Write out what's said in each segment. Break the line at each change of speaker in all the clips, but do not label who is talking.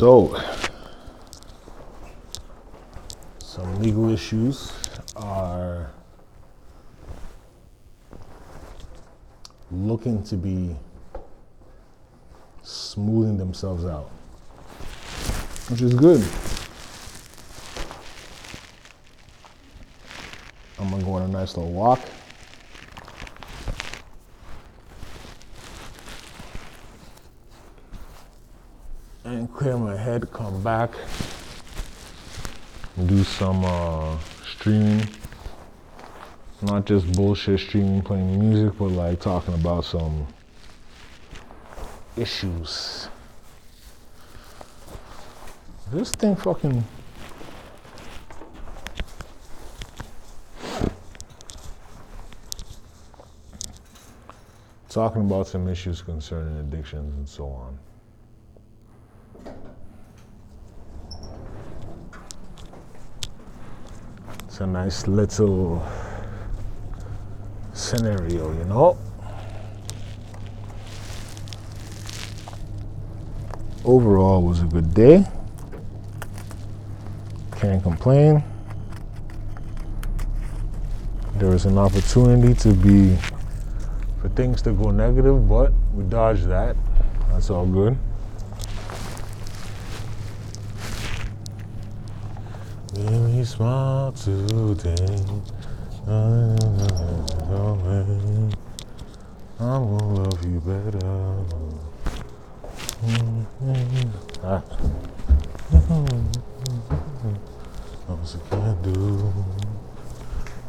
So, some legal issues are looking to be smoothing themselves out, which is good. I'm gonna go on a nice little walk. Clear my head, come back, do some uh, streaming. Not just bullshit streaming, playing music, but like talking about some issues. This thing fucking. Talking about some issues concerning addictions and so on. A nice little scenario, you know? Overall, was a good day. Can't complain. There was an opportunity to be for things to go negative, but we dodged that. That's all good. Smile today. I'm gonna love you better. Ah. Else I can't do.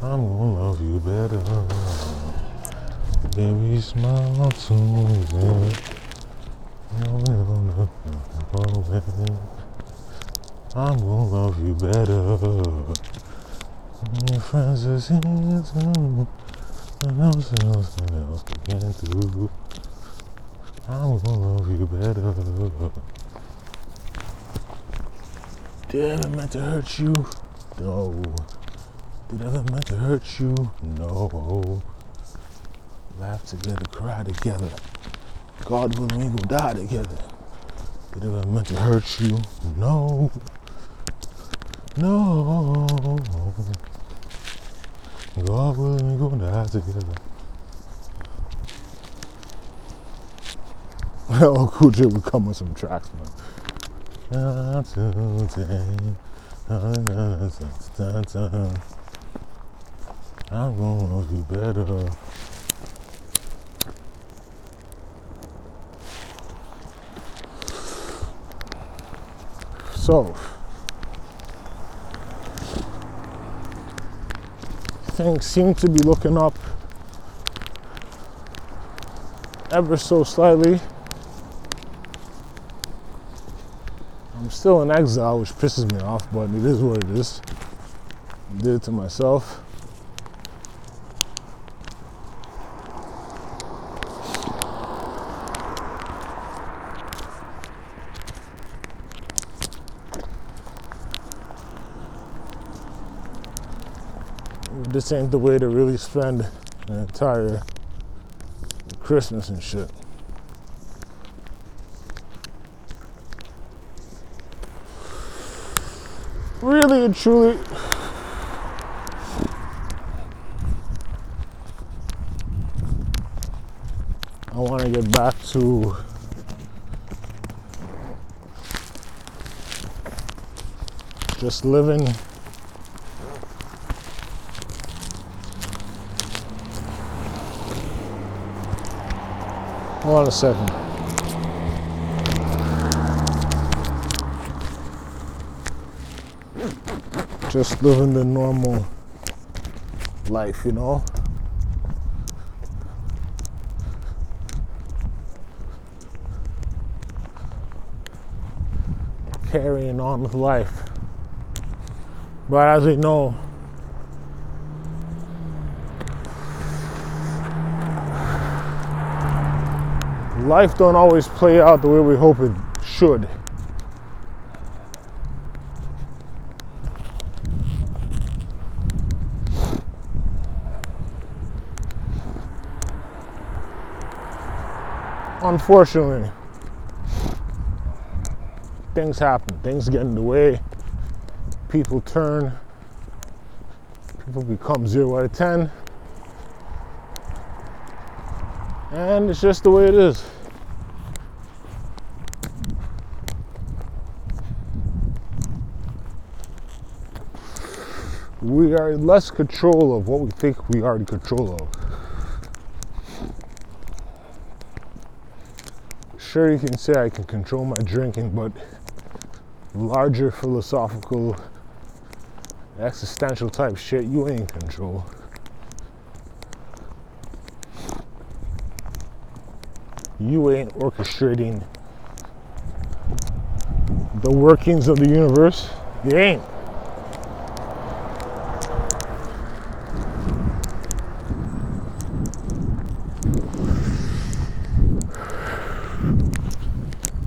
I'm gonna love you better. Baby, smile me. I'm gonna love you better. Your friends are saying too. And else else else I can't do. I'm gonna love you better. Did I meant to hurt you? No. Did I ever meant to hurt you? No. Laugh together, cry together. God willing, we gon' die together. Did I ever meant to hurt you? No. No. God willing, we gon' die together. oh, Cool J would come with some tracks, man. I'm gonna you better. So, things seem to be looking up ever so slightly. I'm still in exile, which pisses me off, but it is what it is. I did it to myself. This ain't the way to really spend an entire Christmas and shit. Really and truly, I want to get back to just living Hold on a second. Just living the normal life, you know? Carrying on with life. But as we know, life don't always play out the way we hope it should. Unfortunately. things happen. Things get in the way. People turn. People become zero out of ten. And it's just the way it is. We are in less control of what we think we are in control of. Sure, you can say I can control my drinking, but larger philosophical, existential type shit, you ain't in control. You ain't orchestrating the workings of the universe. You ain't.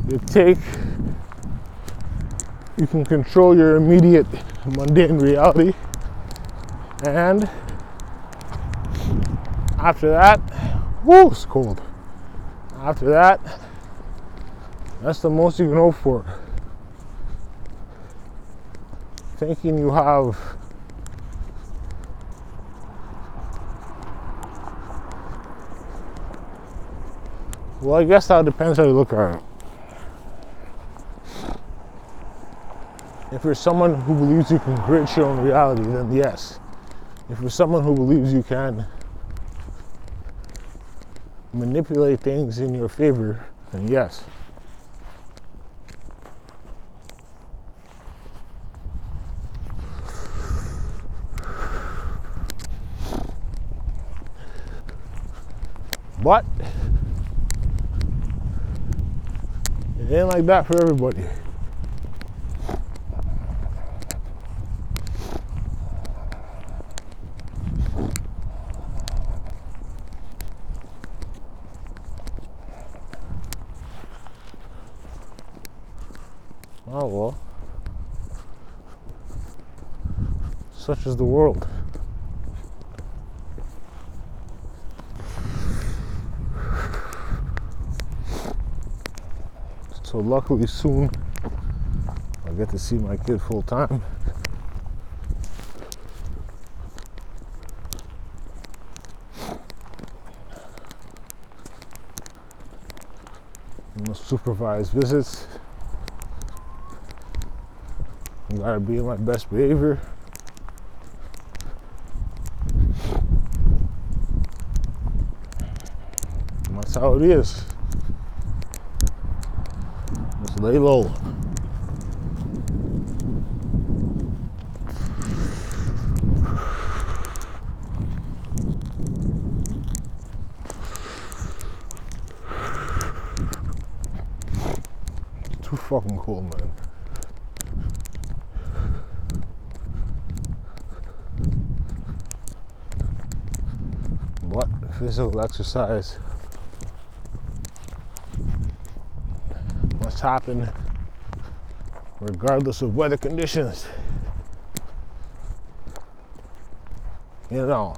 You take, you can control your immediate mundane reality, and after that, whoo, it's cold. After that, that's the most you can hope for. Thinking you have Well, I guess that depends how you look at it. If you're someone who believes you can create your own reality, then yes. If you're someone who believes you can manipulate things in your favor, then yes. But it ain't like that for everybody. Oh well. Such is the world. So luckily soon I'll get to see my kid full time. No supervised visits. I gotta be in my best behavior. That's how it is. Just lay low. Too fucking cool, man. What physical exercise must happen regardless of weather conditions. You know.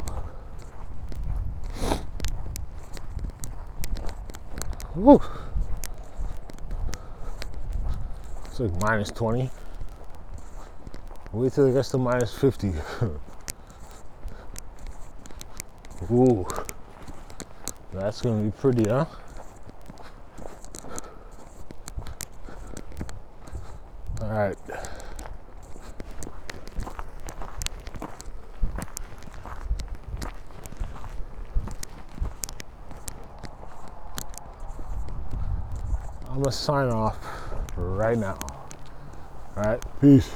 Woo. It's like minus 20. Wait till it gets to minus 50. Ooh. That's gonna be pretty, huh? I'm gonna sign off right now. Alright, peace.